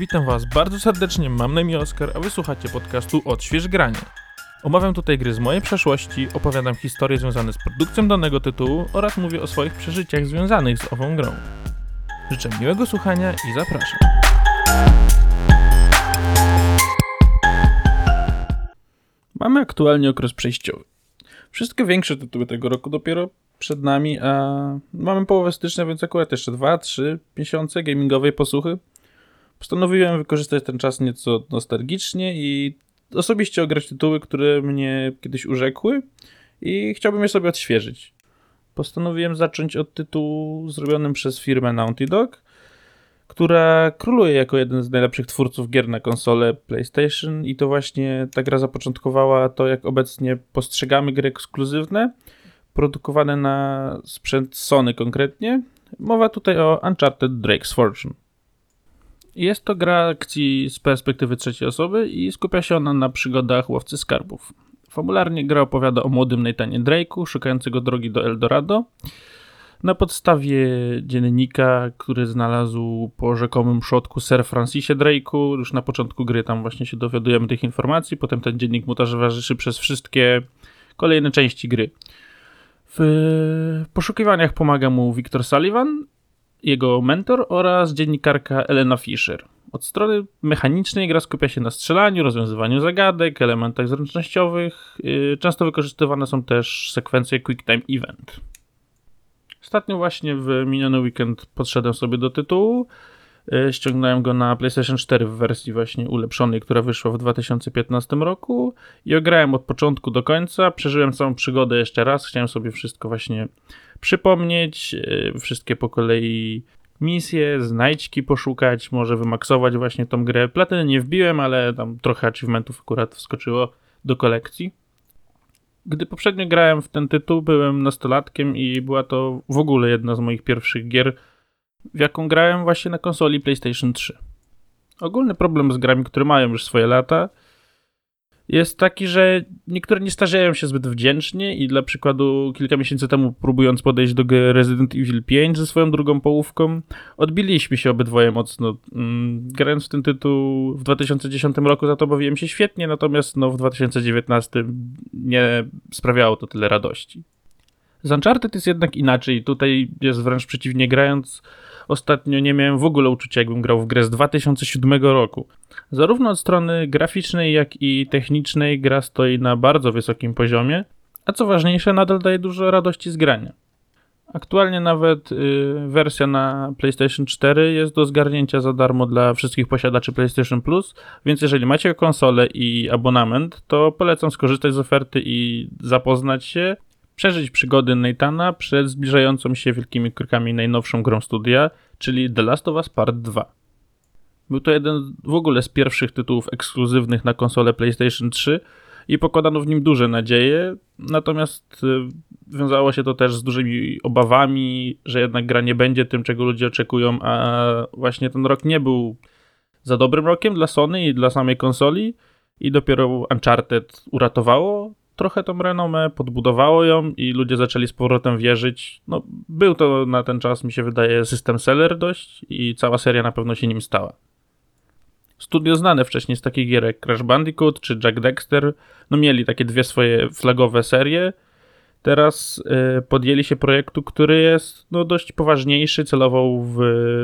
Witam Was bardzo serdecznie, mam na imię Oskar, a wysłuchacie podcastu Odśwież Granie. Omawiam tutaj gry z mojej przeszłości, opowiadam historie związane z produkcją danego tytułu oraz mówię o swoich przeżyciach związanych z ową grą. Życzę miłego słuchania i zapraszam. Mamy aktualnie okres przejściowy. Wszystkie większe tytuły tego roku dopiero przed nami, a mamy połowę stycznia, więc akurat jeszcze 2-3 miesiące gamingowej posłuchy. Postanowiłem wykorzystać ten czas nieco nostalgicznie i osobiście ograć tytuły, które mnie kiedyś urzekły i chciałbym je sobie odświeżyć. Postanowiłem zacząć od tytułu zrobionym przez firmę Naughty Dog, która króluje jako jeden z najlepszych twórców gier na konsolę PlayStation i to właśnie ta gra zapoczątkowała to, jak obecnie postrzegamy gry ekskluzywne, produkowane na sprzęt Sony konkretnie. Mowa tutaj o Uncharted Drake's Fortune. Jest to gra akcji z perspektywy trzeciej osoby i skupia się ona na przygodach łowcy skarbów. Fabularnie gra opowiada o młodym Nathanie Drake'u, szukającego drogi do Eldorado. Na podstawie dziennika, który znalazł po rzekomym przodku Sir Francisie Drake'u, już na początku gry tam właśnie się dowiadujemy tych informacji, potem ten dziennik mu towarzyszy przez wszystkie kolejne części gry. W poszukiwaniach pomaga mu Victor Sullivan, jego mentor oraz dziennikarka Elena Fischer. Od strony mechanicznej gra skupia się na strzelaniu, rozwiązywaniu zagadek, elementach zręcznościowych. Yy, często wykorzystywane są też sekwencje Quick Time Event. Ostatnio właśnie w miniony weekend podszedłem sobie do tytułu. Yy, ściągnąłem go na PlayStation 4 w wersji właśnie ulepszonej, która wyszła w 2015 roku i ograłem od początku do końca. Przeżyłem całą przygodę jeszcze raz. Chciałem sobie wszystko właśnie przypomnieć, yy, wszystkie po kolei misje, znajdźki poszukać, może wymaksować właśnie tą grę. Platyny nie wbiłem, ale tam trochę achievementów akurat wskoczyło do kolekcji. Gdy poprzednio grałem w ten tytuł, byłem nastolatkiem i była to w ogóle jedna z moich pierwszych gier, w jaką grałem właśnie na konsoli PlayStation 3. Ogólny problem z grami, które mają już swoje lata, jest taki, że niektóre nie starzeją się zbyt wdzięcznie i dla przykładu kilka miesięcy temu próbując podejść do Resident Evil 5 ze swoją drugą połówką, odbiliśmy się obydwoje mocno. Mm, grając w ten tytuł w 2010 roku za to bawiłem się świetnie, natomiast no, w 2019 nie sprawiało to tyle radości. Z Uncharted jest jednak inaczej. Tutaj jest wręcz przeciwnie. Grając ostatnio nie miałem w ogóle uczucia, jakbym grał w grę z 2007 roku. Zarówno od strony graficznej, jak i technicznej gra stoi na bardzo wysokim poziomie, a co ważniejsze, nadal daje dużo radości z grania. Aktualnie nawet y, wersja na PlayStation 4 jest do zgarnięcia za darmo dla wszystkich posiadaczy PlayStation Plus, więc jeżeli macie konsolę i abonament, to polecam skorzystać z oferty i zapoznać się, przeżyć przygody Nathana przed zbliżającą się wielkimi krokami najnowszą grą studia, czyli The Last of Us Part 2. Był to jeden w ogóle z pierwszych tytułów ekskluzywnych na konsolę PlayStation 3 i pokładano w nim duże nadzieje, natomiast y, wiązało się to też z dużymi obawami, że jednak gra nie będzie tym, czego ludzie oczekują, a właśnie ten rok nie był za dobrym rokiem dla Sony i dla samej konsoli i dopiero Uncharted uratowało trochę tą renomę, podbudowało ją i ludzie zaczęli z powrotem wierzyć. No, był to na ten czas, mi się wydaje, system seller dość i cała seria na pewno się nim stała. Studio znane wcześniej z takich gier jak Crash Bandicoot czy Jack Dexter, no mieli takie dwie swoje flagowe serie. Teraz y, podjęli się projektu, który jest no, dość poważniejszy, celował w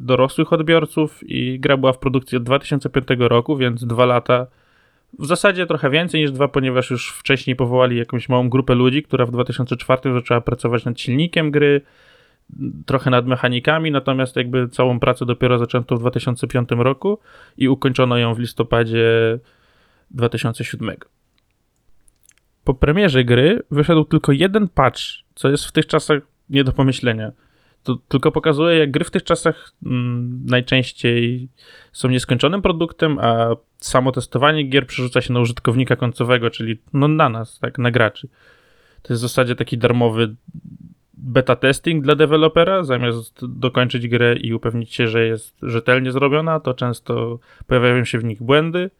dorosłych odbiorców i gra była w produkcji od 2005 roku, więc dwa lata w zasadzie trochę więcej niż dwa, ponieważ już wcześniej powołali jakąś małą grupę ludzi, która w 2004 zaczęła pracować nad silnikiem gry, trochę nad mechanikami, natomiast jakby całą pracę dopiero zaczęto w 2005 roku i ukończono ją w listopadzie 2007. Po premierze gry wyszedł tylko jeden patch, co jest w tych czasach nie do pomyślenia. To tylko pokazuje, jak gry w tych czasach mm, najczęściej są nieskończonym produktem, a samo testowanie gier przerzuca się na użytkownika końcowego, czyli no na nas, tak, na graczy. To jest w zasadzie taki darmowy beta testing dla dewelopera, zamiast dokończyć grę i upewnić się, że jest rzetelnie zrobiona, to często pojawiają się w nich błędy.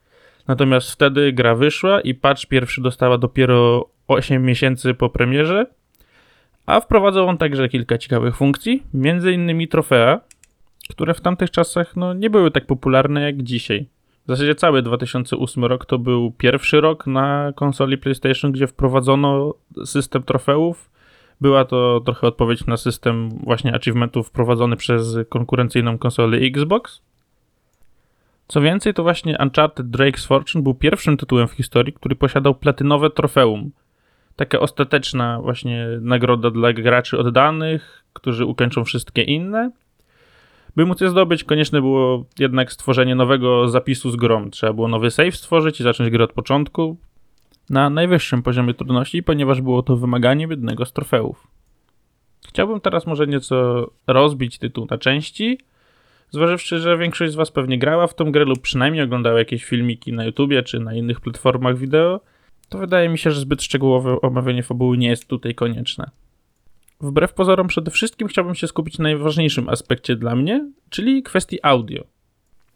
Natomiast wtedy gra wyszła i patch pierwszy dostała dopiero 8 miesięcy po premierze, a wprowadzał on także kilka ciekawych funkcji, innymi trofea, które w tamtych czasach no, nie były tak popularne jak dzisiaj. W zasadzie cały 2008 rok to był pierwszy rok na konsoli PlayStation, gdzie wprowadzono system trofeów. Była to trochę odpowiedź na system właśnie achievementów wprowadzony przez konkurencyjną konsolę Xbox. Co więcej, to właśnie Uncharted Drake's Fortune był pierwszym tytułem w historii, który posiadał platynowe trofeum. Taka ostateczna właśnie nagroda dla graczy oddanych, którzy ukończą wszystkie inne. By móc je zdobyć, konieczne było jednak stworzenie nowego zapisu z grom. Trzeba było nowy save stworzyć i zacząć grę od początku na najwyższym poziomie trudności, ponieważ było to wymaganie jednego z trofeów. Chciałbym teraz może nieco rozbić tytuł na części, zważywszy, że większość z Was pewnie grała w tą grę lub przynajmniej oglądała jakieś filmiki na YouTubie czy na innych platformach wideo, to wydaje mi się, że zbyt szczegółowe omawianie fabuły nie jest tutaj konieczne. Wbrew pozorom, przede wszystkim chciałbym się skupić na najważniejszym aspekcie dla mnie, czyli kwestii audio.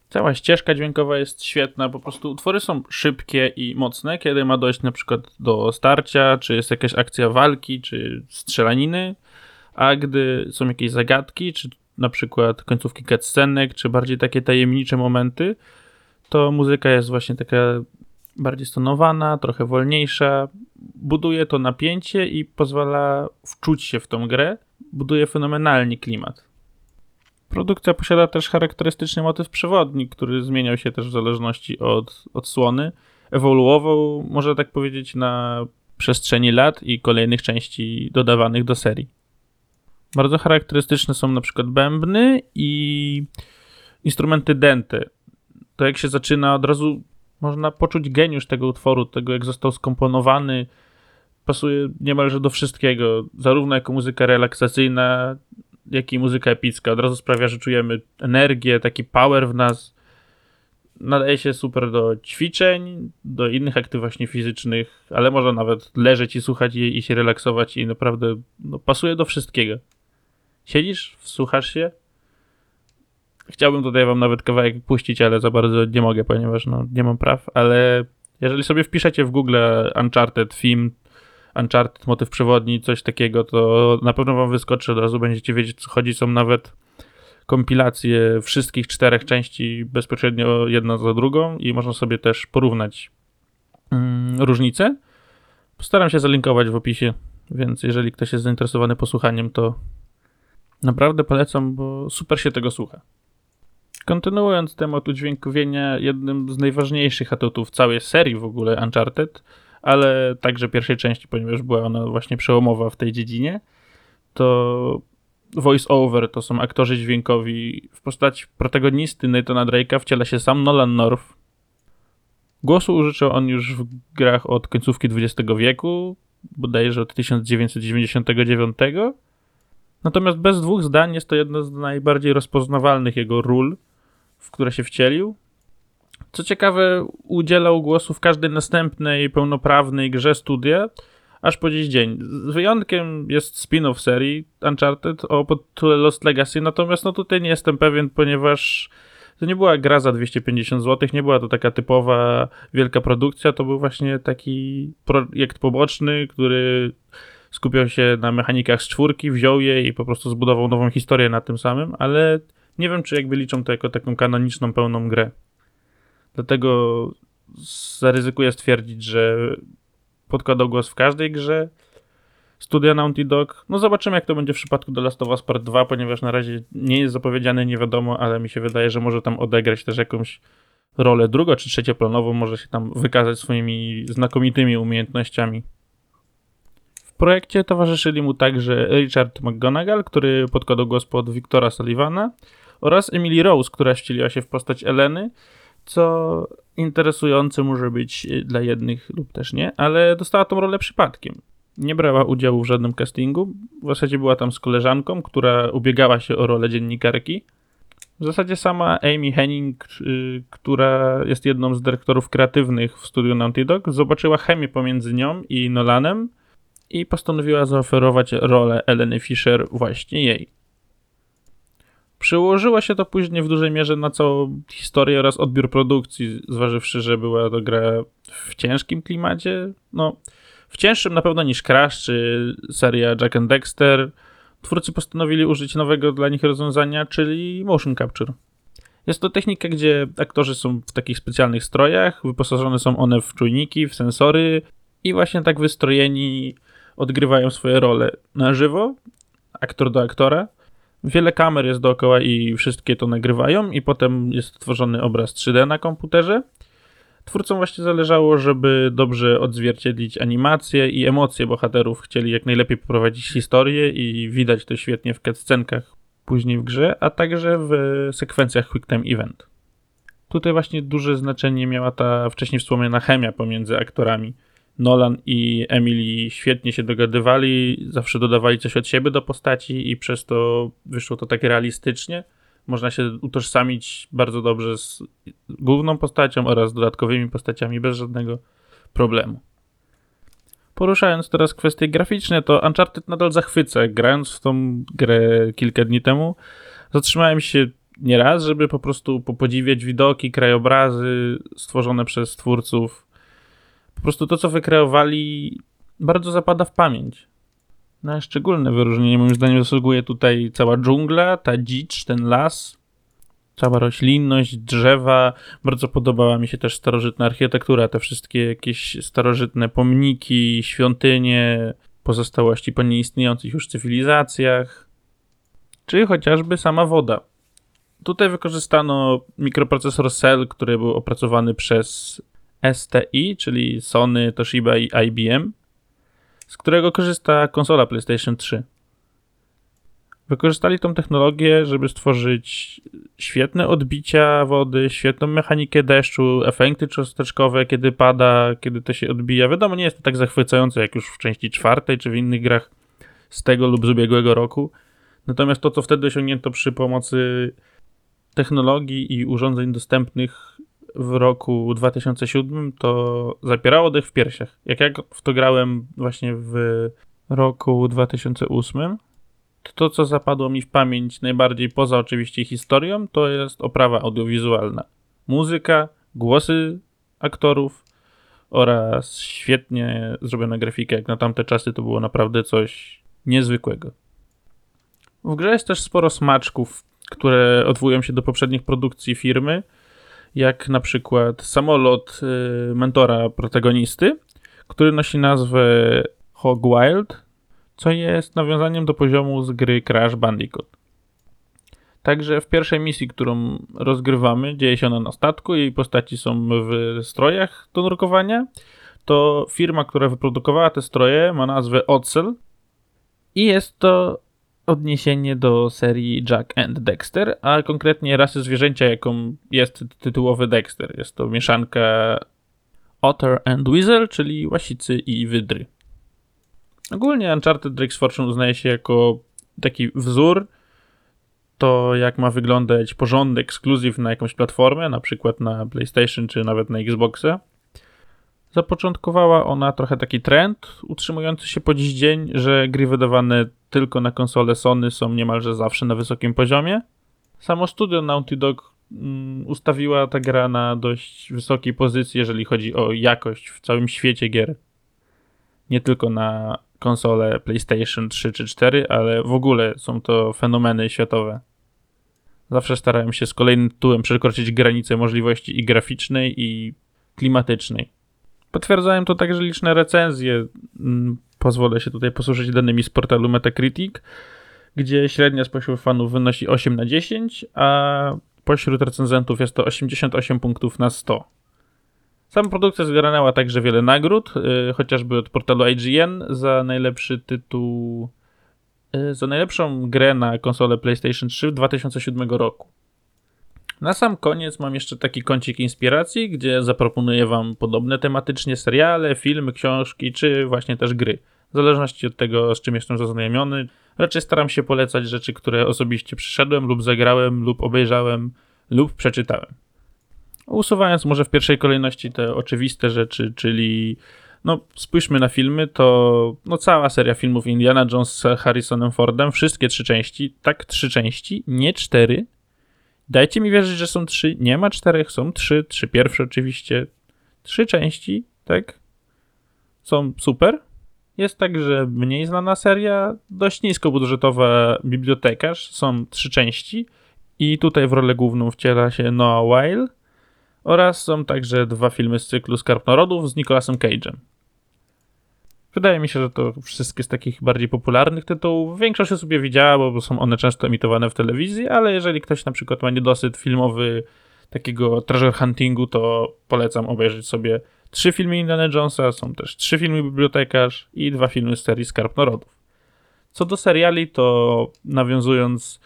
Cała ścieżka dźwiękowa jest świetna, po prostu utwory są szybkie i mocne, kiedy ma dojść na przykład do starcia, czy jest jakaś akcja walki, czy strzelaniny, a gdy są jakieś zagadki, czy na przykład końcówki cutscenek, czy bardziej takie tajemnicze momenty, to muzyka jest właśnie taka bardziej stonowana, trochę wolniejsza. Buduje to napięcie i pozwala wczuć się w tą grę. Buduje fenomenalnie klimat. Produkcja posiada też charakterystyczny motyw przewodni, który zmieniał się też w zależności od odsłony. Ewoluował, można tak powiedzieć, na przestrzeni lat i kolejnych części dodawanych do serii. Bardzo charakterystyczne są na przykład bębny i instrumenty dente. To jak się zaczyna, od razu można poczuć geniusz tego utworu, tego jak został skomponowany. Pasuje niemalże do wszystkiego, zarówno jako muzyka relaksacyjna, jak i muzyka epicka. Od razu sprawia, że czujemy energię, taki power w nas. Nadaje się super do ćwiczeń, do innych aktywności fizycznych, ale można nawet leżeć i słuchać jej i się relaksować i naprawdę no, pasuje do wszystkiego. Siedzisz, wsłuchasz się. Chciałbym tutaj wam nawet kawałek puścić, ale za bardzo nie mogę, ponieważ no, nie mam praw, ale jeżeli sobie wpiszecie w Google Uncharted film, Uncharted motyw przewodni, coś takiego, to na pewno wam wyskoczy, od razu będziecie wiedzieć co chodzi. Są nawet kompilacje wszystkich czterech części bezpośrednio jedna za drugą i można sobie też porównać mm, różnice. Postaram się zalinkować w opisie, więc jeżeli ktoś jest zainteresowany posłuchaniem, to Naprawdę polecam, bo super się tego słucha. Kontynuując temat udźwiękowienia, jednym z najważniejszych atutów całej serii w ogóle Uncharted, ale także pierwszej części, ponieważ była ona właśnie przełomowa w tej dziedzinie, to voice-over to są aktorzy dźwiękowi. W postaci protagonisty Nathana Drake'a wciela się sam Nolan North. Głosu użyczył on już w grach od końcówki XX wieku, bodajże od 1999 Natomiast bez dwóch zdań jest to jedno z najbardziej rozpoznawalnych jego ról, w które się wcielił. Co ciekawe, udzielał głosu w każdej następnej pełnoprawnej grze studia, aż po dziś dzień. Z wyjątkiem jest spin-off serii Uncharted o podtytule Lost Legacy, natomiast no tutaj nie jestem pewien, ponieważ to nie była gra za 250 zł, nie była to taka typowa wielka produkcja, to był właśnie taki projekt poboczny, który skupiał się na mechanikach z czwórki, wziął je i po prostu zbudował nową historię na tym samym, ale nie wiem, czy jakby liczą to jako taką kanoniczną, pełną grę. Dlatego zaryzykuję stwierdzić, że podkładał głos w każdej grze. Studia Naughty Dog. No zobaczymy, jak to będzie w przypadku The Last of Us Part 2, ponieważ na razie nie jest zapowiedziane, nie wiadomo, ale mi się wydaje, że może tam odegrać też jakąś rolę drugo czy trzecioplanową, może się tam wykazać swoimi znakomitymi umiejętnościami projekcie towarzyszyli mu także Richard McGonagall, który podkładał głos pod Wiktora Sullivana oraz Emily Rose, która ścieliła się w postać Eleny, co interesujące może być dla jednych lub też nie, ale dostała tą rolę przypadkiem. Nie brała udziału w żadnym castingu, w zasadzie była tam z koleżanką, która ubiegała się o rolę dziennikarki. W zasadzie sama Amy Henning, y, która jest jedną z dyrektorów kreatywnych w studiu Naughty Dog, zobaczyła chemię pomiędzy nią i Nolanem i postanowiła zaoferować rolę Eleny Fisher właśnie jej. Przełożyło się to później w dużej mierze na całą historię oraz odbiór produkcji, zważywszy, że była to gra w ciężkim klimacie. No, w cięższym na pewno niż Crash czy seria Jack and Dexter. twórcy postanowili użyć nowego dla nich rozwiązania, czyli motion capture. Jest to technika, gdzie aktorzy są w takich specjalnych strojach, wyposażone są one w czujniki, w sensory i właśnie tak wystrojeni odgrywają swoje role na żywo, aktor do aktora. Wiele kamer jest dookoła i wszystkie to nagrywają i potem jest tworzony obraz 3D na komputerze. Twórcom właśnie zależało, żeby dobrze odzwierciedlić animacje i emocje bohaterów. Chcieli jak najlepiej poprowadzić historię i widać to świetnie w cutscenkach później w grze, a także w sekwencjach Quick Time Event. Tutaj właśnie duże znaczenie miała ta wcześniej wspomniana chemia pomiędzy aktorami. Nolan i Emily świetnie się dogadywali, zawsze dodawali coś od siebie do postaci i przez to wyszło to tak realistycznie. Można się utożsamić bardzo dobrze z główną postacią oraz dodatkowymi postaciami bez żadnego problemu. Poruszając teraz kwestie graficzne, to Uncharted nadal zachwyca. Grając w tą grę kilka dni temu, zatrzymałem się nieraz, żeby po prostu podziwiać widoki, krajobrazy stworzone przez twórców. Po prostu to, co wykreowali, bardzo zapada w pamięć. Na szczególne wyróżnienie moim zdaniem zasługuje tutaj cała dżungla, ta dzicz, ten las, cała roślinność, drzewa. Bardzo podobała mi się też starożytna architektura, te wszystkie jakieś starożytne pomniki, świątynie, pozostałości po nieistniejących już cywilizacjach, czy chociażby sama woda. Tutaj wykorzystano mikroprocesor Cell, który był opracowany przez STI, czyli Sony, Toshiba i IBM, z którego korzysta konsola PlayStation 3. Wykorzystali tą technologię, żeby stworzyć świetne odbicia wody, świetną mechanikę deszczu, efekty cząsteczkowe, kiedy pada, kiedy to się odbija. Wiadomo, nie jest to tak zachwycające jak już w części czwartej czy w innych grach z tego lub z ubiegłego roku. Natomiast to, co wtedy osiągnięto przy pomocy technologii i urządzeń dostępnych w roku 2007, to zapierało dech w piersiach. Jak ja w to grałem właśnie w roku 2008, to, to co zapadło mi w pamięć najbardziej poza oczywiście historią, to jest oprawa audiowizualna. Muzyka, głosy aktorów oraz świetnie zrobiona grafika. Jak na tamte czasy to było naprawdę coś niezwykłego. W grze jest też sporo smaczków, które odwołują się do poprzednich produkcji firmy, jak na przykład samolot y, mentora protagonisty, który nosi nazwę Hog Wild, co jest nawiązaniem do poziomu z gry Crash Bandicoot. Także w pierwszej misji, którą rozgrywamy, dzieje się ona na statku, jej postaci są w strojach do nurkowania. To firma, która wyprodukowała te stroje, ma nazwę Ocel i jest to odniesienie do serii Jack and Dexter, a konkretnie rasy zwierzęcia, jaką jest tytułowy Dexter. Jest to mieszanka Otter and Weasel, czyli łasicy i wydry. Ogólnie Uncharted Drake's Fortune uznaje się jako taki wzór, to jak ma wyglądać porządny ekskluzyw na jakąś platformę, na przykład na PlayStation czy nawet na Xboxa. Zapoczątkowała ona trochę taki trend utrzymujący się po dziś dzień, że gry wydawane tylko na konsole Sony są niemalże zawsze na wysokim poziomie. Samo studio Naughty Dog mm, ustawiła ta gra na dość wysokiej pozycji, jeżeli chodzi o jakość w całym świecie gier. Nie tylko na konsole PlayStation 3 czy 4, ale w ogóle są to fenomeny światowe. Zawsze starałem się z kolejnym tytułem przekroczyć granice możliwości i graficznej, i klimatycznej. Potwierdzają to także liczne recenzje. Mm, pozwolę się tutaj posłużyć danymi z portalu Metacritic, gdzie średnia spośród fanów wynosi 8 na 10, a pośród recenzentów jest to 88 punktów na 100. Sama produkcja zgarnęła także wiele nagród, yy, chociażby od portalu IGN za najlepszy tytuł, yy, za najlepszą grę na konsolę PlayStation 3 w 2007 roku. Na sam koniec mam jeszcze taki kącik inspiracji, gdzie zaproponuję Wam podobne tematycznie seriale, filmy, książki, czy właśnie też gry. W zależności od tego, z czym jestem zaznajomiony, raczej staram się polecać rzeczy, które osobiście przyszedłem lub zagrałem, lub obejrzałem, lub przeczytałem. Usuwając może w pierwszej kolejności te oczywiste rzeczy, czyli no spójrzmy na filmy, to no cała seria filmów Indiana Jones z Harrisonem Fordem, wszystkie trzy części, tak trzy części, nie cztery. Dajcie mi wierzyć, że są trzy, nie ma czterech, są trzy, trzy pierwsze oczywiście, trzy części, tak? Są super. Jest także mniej znana seria, dość niskobudżetowa Bibliotekarz, są trzy części i tutaj w rolę główną wciela się Noah Weil oraz są także dwa filmy z cyklu Skarb Narodów z Nicolasem Cage'em. Wydaje mi się, że to wszystkie z takich bardziej popularnych tytułów. Większość osób je widziała, bo są one często emitowane w telewizji, ale jeżeli ktoś na przykład ma niedosyt filmowy takiego treasure huntingu, to polecam obejrzeć sobie trzy filmy Indiana Jonesa, są też trzy filmy Bibliotekarz i dwa filmy z serii Skarb Narodów. Co do seriali, to nawiązując,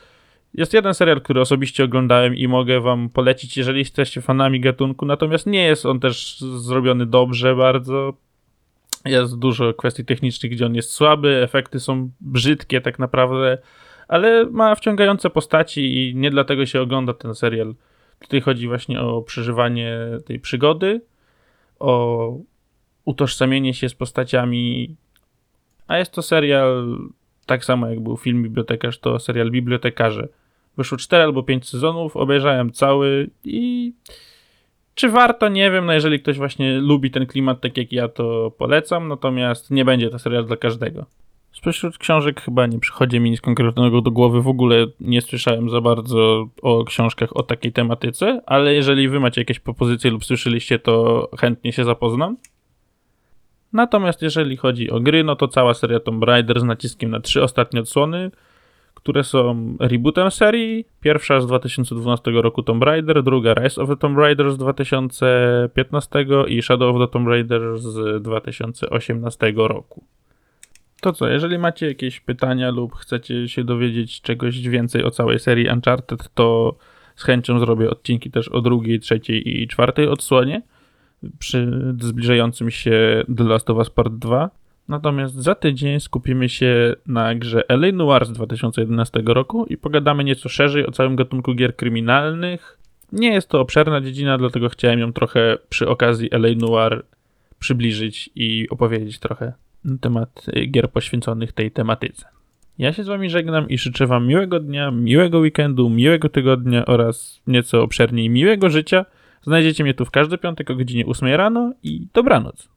jest jeden serial, który osobiście oglądałem i mogę wam polecić, jeżeli jesteście fanami gatunku, natomiast nie jest on też zrobiony dobrze bardzo. Jest dużo kwestii technicznych, gdzie on jest słaby, efekty są brzydkie tak naprawdę, ale ma wciągające postaci i nie dlatego się ogląda ten serial. Tutaj chodzi właśnie o przeżywanie tej przygody, o utożsamienie się z postaciami, a jest to serial, tak samo jak był film Bibliotekarz, to serial Bibliotekarze. Wyszło 4 albo 5 sezonów, obejrzałem cały i czy warto? Nie wiem, no jeżeli ktoś właśnie lubi ten klimat tak jak ja, to polecam, natomiast nie będzie to serial dla każdego. Spośród książek chyba nie przychodzi mi nic konkretnego do głowy. W ogóle nie słyszałem za bardzo o książkach o takiej tematyce, ale jeżeli wy macie jakieś propozycje lub słyszeliście, to chętnie się zapoznam. Natomiast jeżeli chodzi o gry, no to cała seria Tomb Raider z naciskiem na trzy ostatnie odsłony, które są rebootem serii. Pierwsza z 2012 roku Tomb Raider, druga Rise of the Tomb Raider z 2015 i Shadow of the Tomb Raider z 2018 roku. To co, jeżeli macie jakieś pytania lub chcecie się dowiedzieć czegoś więcej o całej serii Uncharted, to z chęcią zrobię odcinki też o drugiej, trzeciej i czwartej odsłonie przy zbliżającym się The Last of Us Part 2. Natomiast za tydzień skupimy się na grze LA Noir z 2011 roku i pogadamy nieco szerzej o całym gatunku gier kryminalnych. Nie jest to obszerna dziedzina, dlatego chciałem ją trochę przy okazji LA Noir przybliżyć i opowiedzieć trochę na temat gier poświęconych tej tematyce. Ja się z wami żegnam i życzę wam miłego dnia, miłego weekendu, miłego tygodnia oraz nieco obszerniej miłego życia. Znajdziecie mnie tu w każdy piątek o godzinie 8 rano i dobranoc.